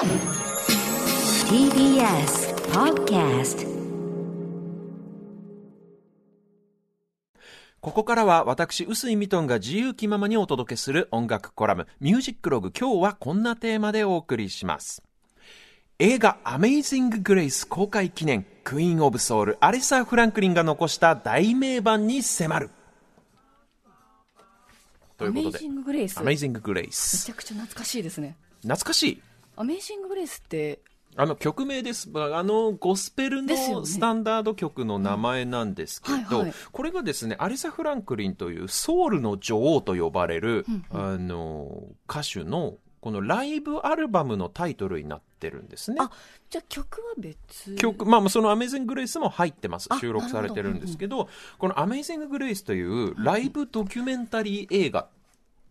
TBS Podcast ここからは私、臼井ミトンが自由気ままにお届けする音楽コラム、ミュージックログ。今日はこんなテーマでお送りします。映画アメイジング・グレイス公開記念、クイーン・オブ・ソウル、アレサー・フランクリンが残した大名盤に迫る。ということでアメイジ、ング・グレイス。アメイジング・グレイめス。ちゃくちゃ懐かしいですね。懐かしい。アメイジング・グレイスって、あの曲名です。あのゴスペルのスタンダード曲の名前なんですけどこれがですね、アリサ・フランクリンというソウルの女王と呼ばれる、うんあの歌手のこのライブアルバムのタイトルになってるんですね。あ、じゃあ曲は別曲、まあ、そのアメイジング・グレイスも入ってますあ。収録されてるんですけど、このアメイジング・グレイスというライブドキュメンタリー映画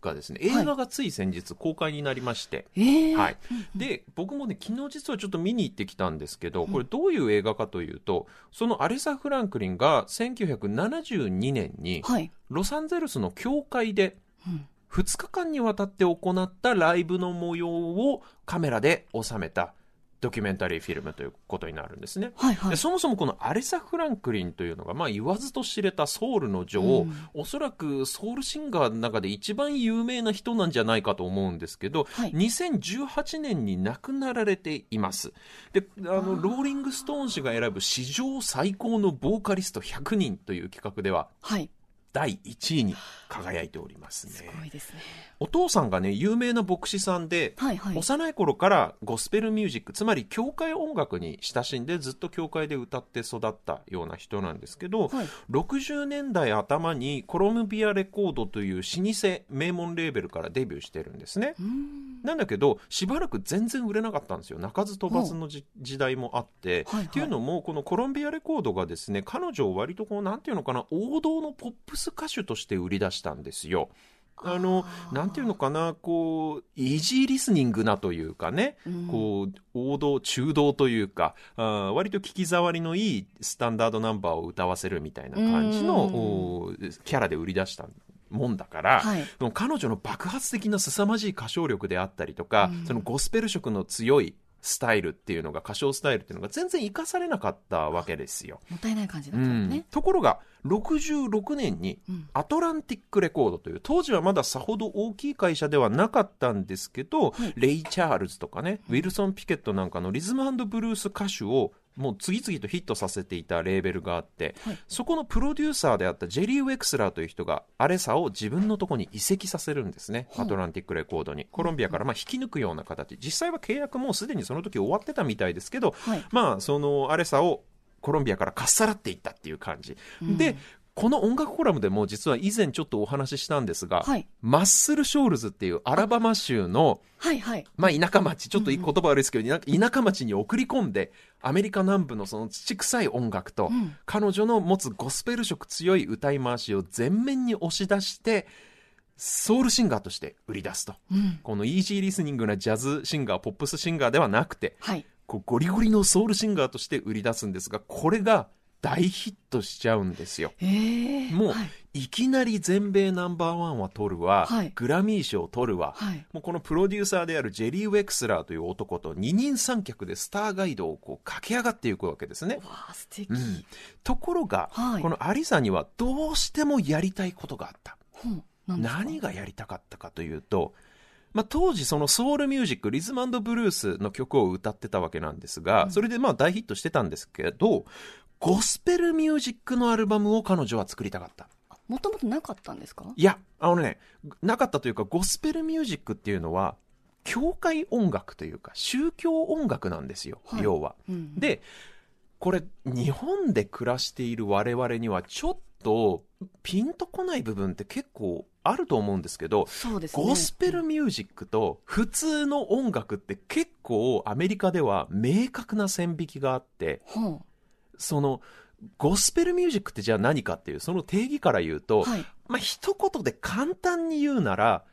がですね、はい。映画がつい先日公開になりまして、えー、はい、で僕もね昨日実はちょっと見に行ってきたんですけどこれどういう映画かというとそのアレサ・フランクリンが1972年にはい。ロサンゼルスの教会でうん。2日間にわたって行ったライブの模様をカメラで収めたドキュメンタリーフィルムということになるんですね。はいはい。でそもそもこのアレサ・フランクリンというのが、まあ、言わずと知れたソウルの女王、うんおそらくソウルシンガーの中で一番有名な人なんじゃないかと思うんですけど、はい2018年に亡くなられていますであのローリング・ストーン氏が選ぶ史上最高のボーカリスト100人という企画でははい。第1位に輝いておりますすねごいですね。お父さんがね有名な牧師さんで、はいはい。幼い頃からゴスペルミュージックつまり教会音楽に親しんでずっと教会で歌って育ったような人なんですけど、はい。60年代頭にコロムビアレコードという老舗名門レーベルからデビューしてるんですねうーん。なんだけどしばらく全然売れなかったんですよ。鳴かず飛ばずのじ時代もあって、はいはい。っていうのもこのコロンビアレコードがですね彼女を割とこうなんていうのかな王道のポップス歌手として売り出したんですよ。あのなんていうのかなこうイージーリスニングなというかね、うん。こう王道中道というかあー割と聞き障りのいいスタンダードナンバーを歌わせるみたいな感じのキャラで売り出したもんだから、はい。その彼女の爆発的な凄まじい歌唱力であったりとか、うんそのゴスペル色の強いスタイルっていうのが歌唱スタイルっていうのが全然生かされなかったわけですよ。もったいない感じだうんったのね。ところが66年にうん。アトランティックレコードという当時はまださほど大きい会社ではなかったんですけど、はいレイ・チャールズとかねウィルソン・ピケットなんかのリズムブルース歌手をもう次々とヒットさせていたレーベルがあって、はい。そこのプロデューサーであったジェリー・ウェクスラーという人がアレサを自分のとこに移籍させるんですね、アトランティックレコードに。コロンビアからまあ引き抜くような形実際は契約もうすでにその時終わってたみたいですけど、はい。まあそのアレサをコロンビアからかっさらっていったっていう感じ、うん。でこの音楽コラムでも実は以前ちょっとお話ししたんですが、はい。マッスル・ショールズっていうアラバマ州のはいはい。まあ、田舎町ちょっと言葉悪いですけど、田田舎町に送り込んでアメリカ南部のその土臭い音楽と、うん彼女の持つゴスペル色強い歌い回しを全面に押し出してソウルシンガーとして売り出すとうん。このイージーリスニングなジャズシンガーポップスシンガーではなくてはい。こうゴリゴリのソウルシンガーとして売り出すんですがこれが大ヒットしちゃうんですよ。ええもうはい。いきなり全米ナンバーワンは取るわ、はいグラミー賞を取るわ、はい。もうこのプロデューサーであるジェリー・ウェクスラーという男と二人三脚でスター街道をこう駆け上がっていくわけですね。わあ、素敵。うんところが、はいこのアリサにはどうしてもやりたいことがあった。何がやりたかったかというと、まあ、当時そのソウルミュージックリズムブルースの曲を歌ってたわけなんですが、うんそれでまあ大ヒットしてたんですけどゴスペルミュージックのアルバムを彼女は作りたかった。もともとなかったんですか？いや、あのね、なかったというか、ゴスペルミュージックっていうのは、教会音楽というか、宗教音楽なんですよ、はい要は。うん。で、これ、日本で暮らしている我々には、ちょっと、ピンとこない部分って結構あると思うんですけど、ね。ゴスペルミュージックと普通の音楽って結構アメリカでは明確な線引きがあって、ほその、ゴスペルミュージックってじゃあ何かっていう、その定義から言うと、う。はい。まあ、一言で簡単に言うなら、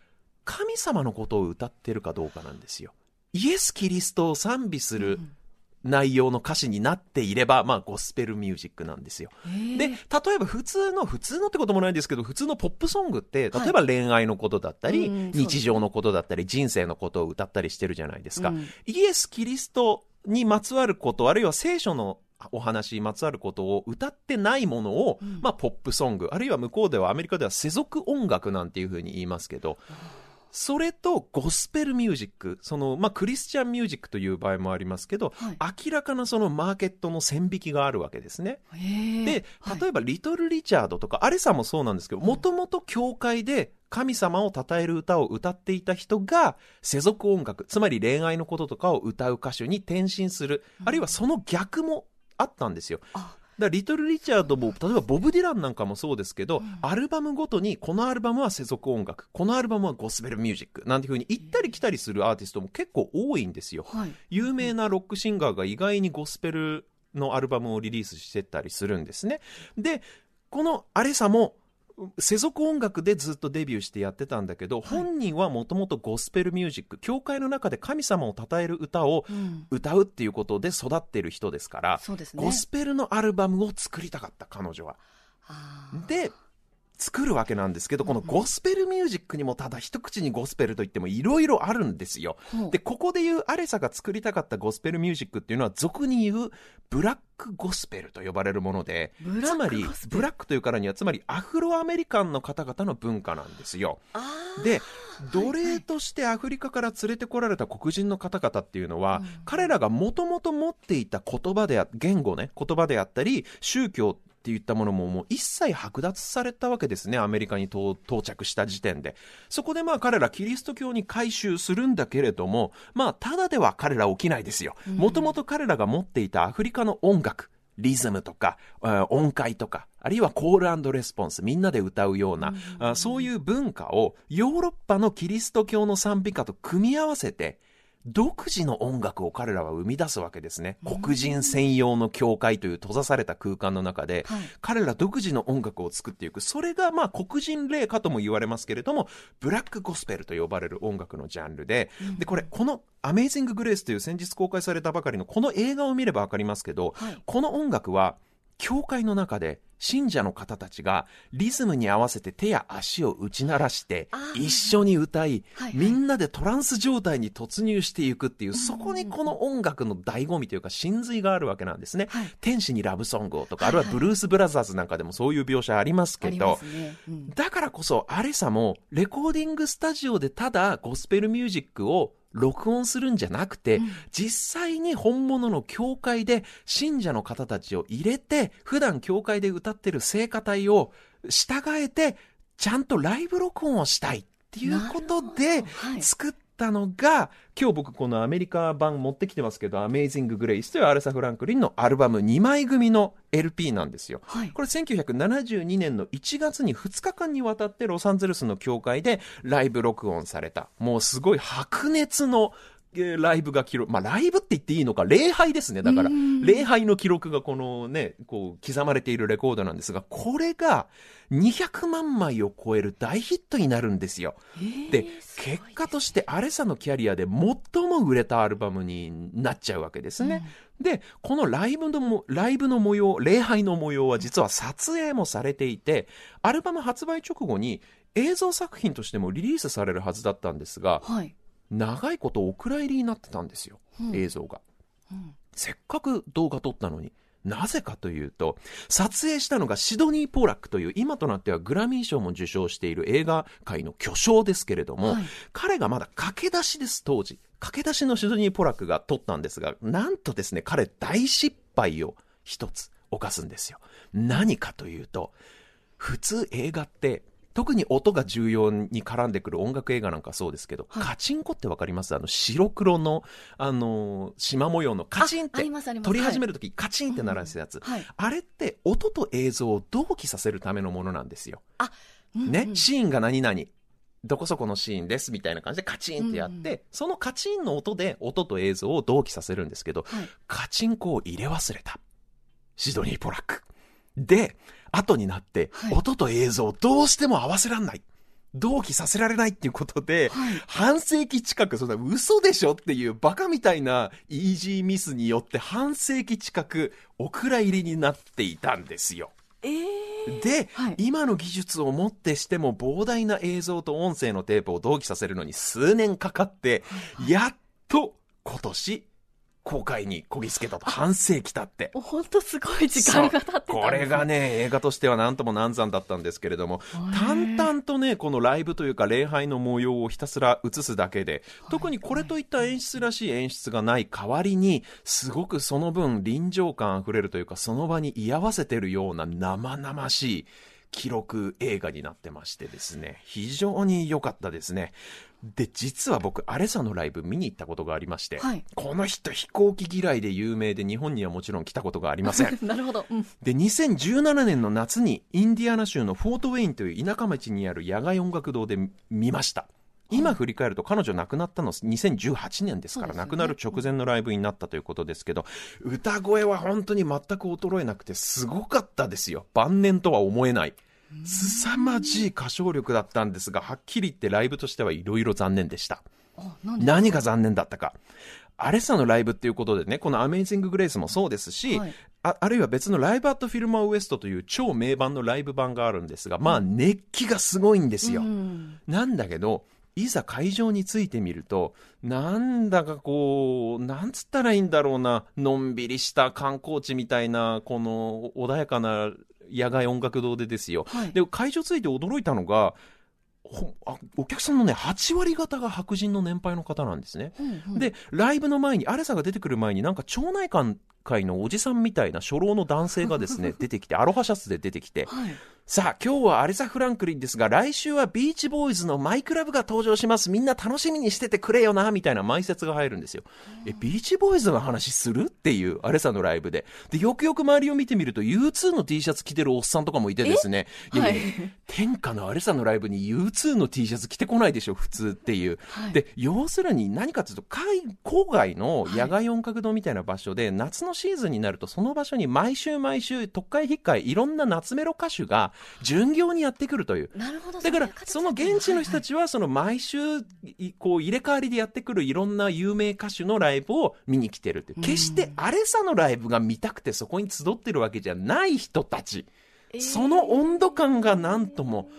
神様のことを歌ってるかどうかなんですよ。イエス・キリストを賛美するうん内容の歌詞になっていれば、まあ、ゴスペルミュージックなんですよ。で、例えば普通の、普通のってこともないんですけど、普通のポップソングって、例えば恋愛のことだったり、うんそうですね日常のことだったり、人生のことを歌ったりしてるじゃないですか。うんイエス・キリストにまつわること、あるいは聖書のお話にまつわることを歌ってないものを、うん。まあ、ポップソング、あるいは向こうでは、アメリカでは世俗音楽なんていうふうに言いますけど、それとゴスペルミュージック、その、まあ、クリスチャンミュージックという場合もありますけど、はい。明らかなそのマーケットの線引きがあるわけですね。で、はい。例えば、リトル・リチャードとか、アレサもそうなんですけど、もともと教会で神様を称える歌を歌っていた人が、世俗音楽、つまり恋愛のこととかを歌う歌手に転身する、あるいはその逆もあったんですよ。あだからリトル・リチャードも、例えばボブ・ディランなんかもそうですけど、うんアルバムごとに、このアルバムは世俗音楽、このアルバムはゴスペルミュージック、なんていうふうに行ったり来たりするアーティストも結構多いんですよ。はい。有名なロックシンガーが意外にゴスペルのアルバムをリリースしてたりするんですね。で、このアレサも、世俗音楽でずっとデビューしてやってたんだけど、本人はもともとゴスペルミュージック、教会の中で神様を称える歌をうん歌うっていうことで育ってる人ですから、そうですね。ゴスペルのアルバムを作りたかった、彼女は。で、作るわけなんですけど、このゴスペルミュージックにもただ一口にゴスペルといってもいろいろあるんですよ。で、ここで言うアレサが作りたかったゴスペルミュージックっていうのは、俗に言うブラックゴスペルと呼ばれるもので、つまりブラックというからには、つまりアフロアメリカンの方々の文化なんですよ。で、奴隷としてアフリカから連れてこられた黒人の方々っていうのは、うん。彼らがもともと持っていた言葉であ、言語ね、言葉であったり、宗教っていったものももう一切剥奪されたわけですね、アメリカに到到着した時点で。そこでまあ彼らキリスト教に改宗するんだけれども、まあただでは彼ら起きないですよ。もともと彼らが持っていたアフリカの音楽、リズムとか、えー音階とか、あるいはコールレスポンス、みんなで歌うような、あそういう文化をヨーロッパのキリスト教の賛美歌と組み合わせて、独自の音楽を彼らは生み出すわけですね。黒人専用の教会という閉ざされた空間の中で、はい彼ら独自の音楽を作っていく。それがまあ黒人霊歌とも言われますけれども、ブラックゴスペルと呼ばれる音楽のジャンルで、で、これ、このアメイジング・グレースという先日公開されたばかりのこの映画を見ればわかりますけど、はいこの音楽は、教会の中で信者の方たちがリズムに合わせて手や足を打ち鳴らして一緒に歌い、はいはい。みんなでトランス状態に突入していくっていう、そこにこの音楽の醍醐味というか真髄があるわけなんですね。はい。天使にラブソングをとか、あるいはブルース・ブラザーズなんかでもそういう描写ありますけどね。うん。だからこそ、アレサも、レコーディングスタジオでただゴスペルミュージックを録音するんじゃなくて、実際に本物の教会で信者の方たちを入れて、普段教会で歌ってる聖歌隊を従えて、ちゃんとライブ録音をしたいっていうことなで作ったのが、今日僕このアメリカ版持ってきてますけど、アメイジング・グレイスというアレサ・フランクリンのアルバム2枚組の LP なんですよ。はいこれ1972年の1月に2日間にわたってロサンゼルスの教会でライブ録音された。もうすごい白熱のえーライブが記録、まあライブって言っていいのか、礼拝ですね。だから、礼拝の記録がこのね、こう刻まれているレコードなんですが、これが200万枚を超える大ヒットになるんですよ。で、結果としてアレサのキャリアで最も売れたアルバムになっちゃうわけですね。で、このライブのも、ライブの模様、礼拝の模様は実は撮影もされていて、アルバム発売直後に映像作品としてもリリースされるはずだったんですが、はい。長いことお蔵入りになってたんですよ、うん映像が。うんせっかく動画撮ったのに。なぜかというと、撮影したのがシドニー・ポラックという、今となってはグラミー賞も受賞している映画界の巨匠ですけれども、はい彼がまだ駆け出しです、当時。駆け出しのシドニー・ポラックが撮ったんですが、なんとですね、彼大失敗を一つ犯すんですよ。何かというと、普通映画って、特に音が重要に絡んでくる音楽映画なんかそうですけど、はい。カチンコってわかります？あの白黒の、あのー、縞模様のカチンって撮り始めるとき、カチンって鳴らすやつ、はい。あれって音と映像を同期させるためのものなんですよ。うんね、うん。シーンが何々。どこそこのシーンですみたいな感じでカチンってやって、うんそのカチンの音で音と映像を同期させるんですけど、はい。カチンコを入れ忘れた。シドニー・ポラック。で、後になって、はい。音と映像をどうしても合わせらんない。っ同期させられないっていうことで、はい。半世紀近く、そんな嘘でしょっていうバカみたいなイージーミスによって半世紀近くお蔵入りになっていたんですよ。ええで、はい。今の技術をもってしても膨大な映像と音声のテープを同期させるのに数年かかって、やっと今年公開にこぎつけたと。半世紀経って。本当すごい時間が経ってこれがね、映画としては何とも難産だったんですけれども、淡々とね、このライブというか礼拝の模様をひたすら映すだけで、特にこれといった演出らしい演出がない代わりに、すごくその分臨場感あふれるというか、その場に居合わせてるような生々しい記録映画になってましてですね、非常に良かったですね。で、実は僕、アレサのライブ見に行ったことがありまして、はいこの人飛行機嫌いで有名で日本にはもちろん来たことがありません。なるほど、うん、で、2017年の夏にインディアナ州のフォートウェインという田舎町にある野外音楽堂で見ました。今振り返ると彼女亡くなったの2018年ですから、亡くなる直前のライブになったということですけど、歌声は本当に全く衰えなくてすごかったですよ。晩年とは思えない。凄まじい歌唱力だったんですが、はっきり言ってライブとしてはいろいろ残念でした。何が残念だったか。アレッサのライブっていうことでね、このアメイジング・グレイスもそうですし、はいああるいは別のライブアットフィルマーウエストという超名盤のライブ版があるんですが、まあ熱気がすごいんですよ。うんなんだけど、いざ会場についてみると、なんだかこう、なんつったらいいんだろうな、のんびりした観光地みたいな、この穏やかな野外音楽堂でですよ。はいで、会場ついて驚いたのが、お客さんのね、8割方が白人の年配の方なんですね。うんうんで、ライブの前に、アレサが出てくる前に、なんか町内会会のおじさんみたいな初老の男性がですね、出てきて、アロハシャツで出てきて、はいさあ、今日はアレサ・フランクリンですが、来週はビーチボーイズのマイクラブが登場します。みんな楽しみにしててくれよな、みたいな前説が入るんですよ。え、ビーチボーイズの話するっていう、アレサのライブで。で、よくよく周りを見てみると、U2 の T シャツ着てるおっさんとかもいてですね。いやいやはい天下のアレサのライブに U2 の T シャツ着てこないでしょ、普通っていう。はいで、要するに何かというと、海郊外の野外音楽堂みたいな場所で、夏のシーズンになると、その場所に毎週毎週、特会引っかい、いろんな夏メロ歌手が、巡業にやってくるという。なるほど。だからその現地の人たちはその毎週いこう入れ替わりでやってくるいろんな有名歌手のライブを見に来てるって決してアレサのライブが見たくてそこに集ってるわけじゃない人たち。えー。その温度感がなんとも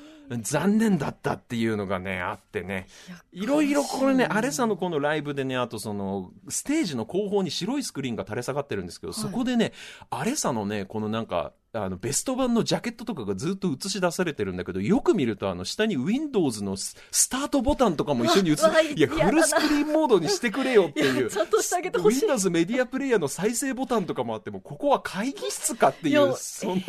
残念だったっていうのがねあってね。いろいろこれねアレサのこのライブでねあとそのステージの後方に白いスクリーンが垂れ下がってるんですけど、そこでねアレサのねこのなんかあのベスト版のジャケットとかがずっと映し出されてるんだけどよく見るとあの下に Windows のススタートボタンとかも一緒に映うわうわいやフルスクリーンモードにしてくれよっていうちゃんとしてあげてほしい。Windows メディアプレイヤーの再生ボタンとかもあってもここは会議室かっていいうやその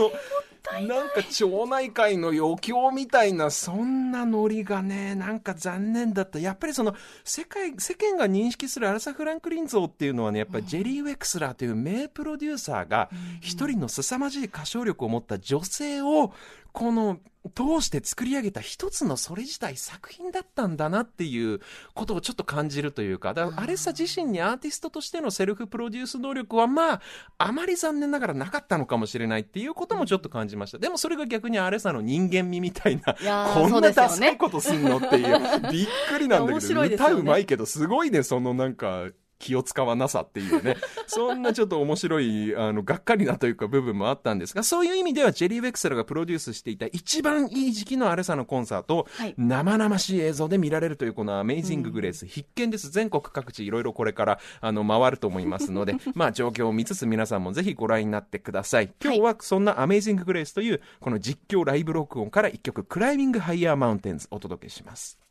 なんか町内会の余興みたいなそんなノリがねなんか残念だった。やっぱりその世界世間が認識するアラサ・フランクリン像っていうのはねやっぱりジェリー・ウェクスラーという名プロデューサーが一人の凄まじい歌唱力を持った女性をこの通して作り上げた一つのそれ自体作品だったんだなっていうことをちょっと感じるというか、だからアレッサ自身にアーティストとしてのセルフプロデュース能力はまあ、あまり残念ながらなかったのかもしれないっていうこともちょっと感じました。でもそれが逆にアレッサの人間味みたいな、いこんなダサいことすんのっていう、びっくりなんだ面けど、ね。歌うまいけどすごいね、そのなんか、気を使わなさっていうね。そんなちょっと面白い、あの、がっかりなというか部分もあったんですが、そういう意味ではジェリー・ウェクセルがプロデュースしていた一番いい時期のアレサのコンサートを、はい生々しい映像で見られるというこのアメイジング・グレース、必見です。全国各地いろいろこれから、あの、回ると思いますので、まあ状況を見つつ皆さんもぜひご覧になってください。今日はそんなアメイジング・グレースという、この実況ライブ録音から一曲、クライミング・ハイヤー・マウンテンズお届けします。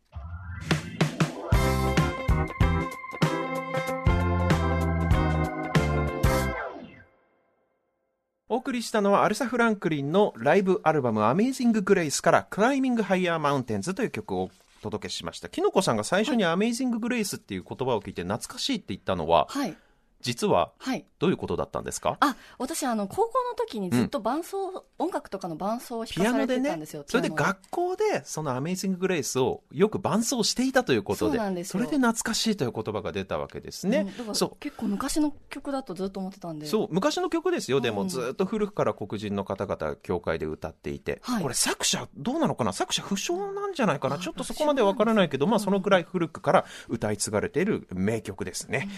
お送りしたのはアルサ・フランクリンのライブアルバム Amazing Grace から Climbing Higher Mountains という曲をお届けしました。きのこさんが最初に Amazing Grace っていう言葉を聞いて懐かしいって言ったのは、はい実ははい。どういうことだったんですか？あ、私、あの、高校の時にずっと伴奏、音楽とかの伴奏を弾かされピアノでねてたんで。すよ。、それで学校でそのアメイジング・グレイスをよく伴奏していたということで、そうなんですよ。れで懐かしいという言葉が出たわけですね。うんそう。結構昔の曲だとずっと思ってたんで。そう。昔の曲ですよ、でうん。もずっと古くから黒人の方々、教会で歌っていて、はい。これ、作者、どうなのかな、作者、不詳なんじゃないかな、あちょっとそこまでわからないけど、まあ、そのくらい古くから歌い継がれている名曲ですね。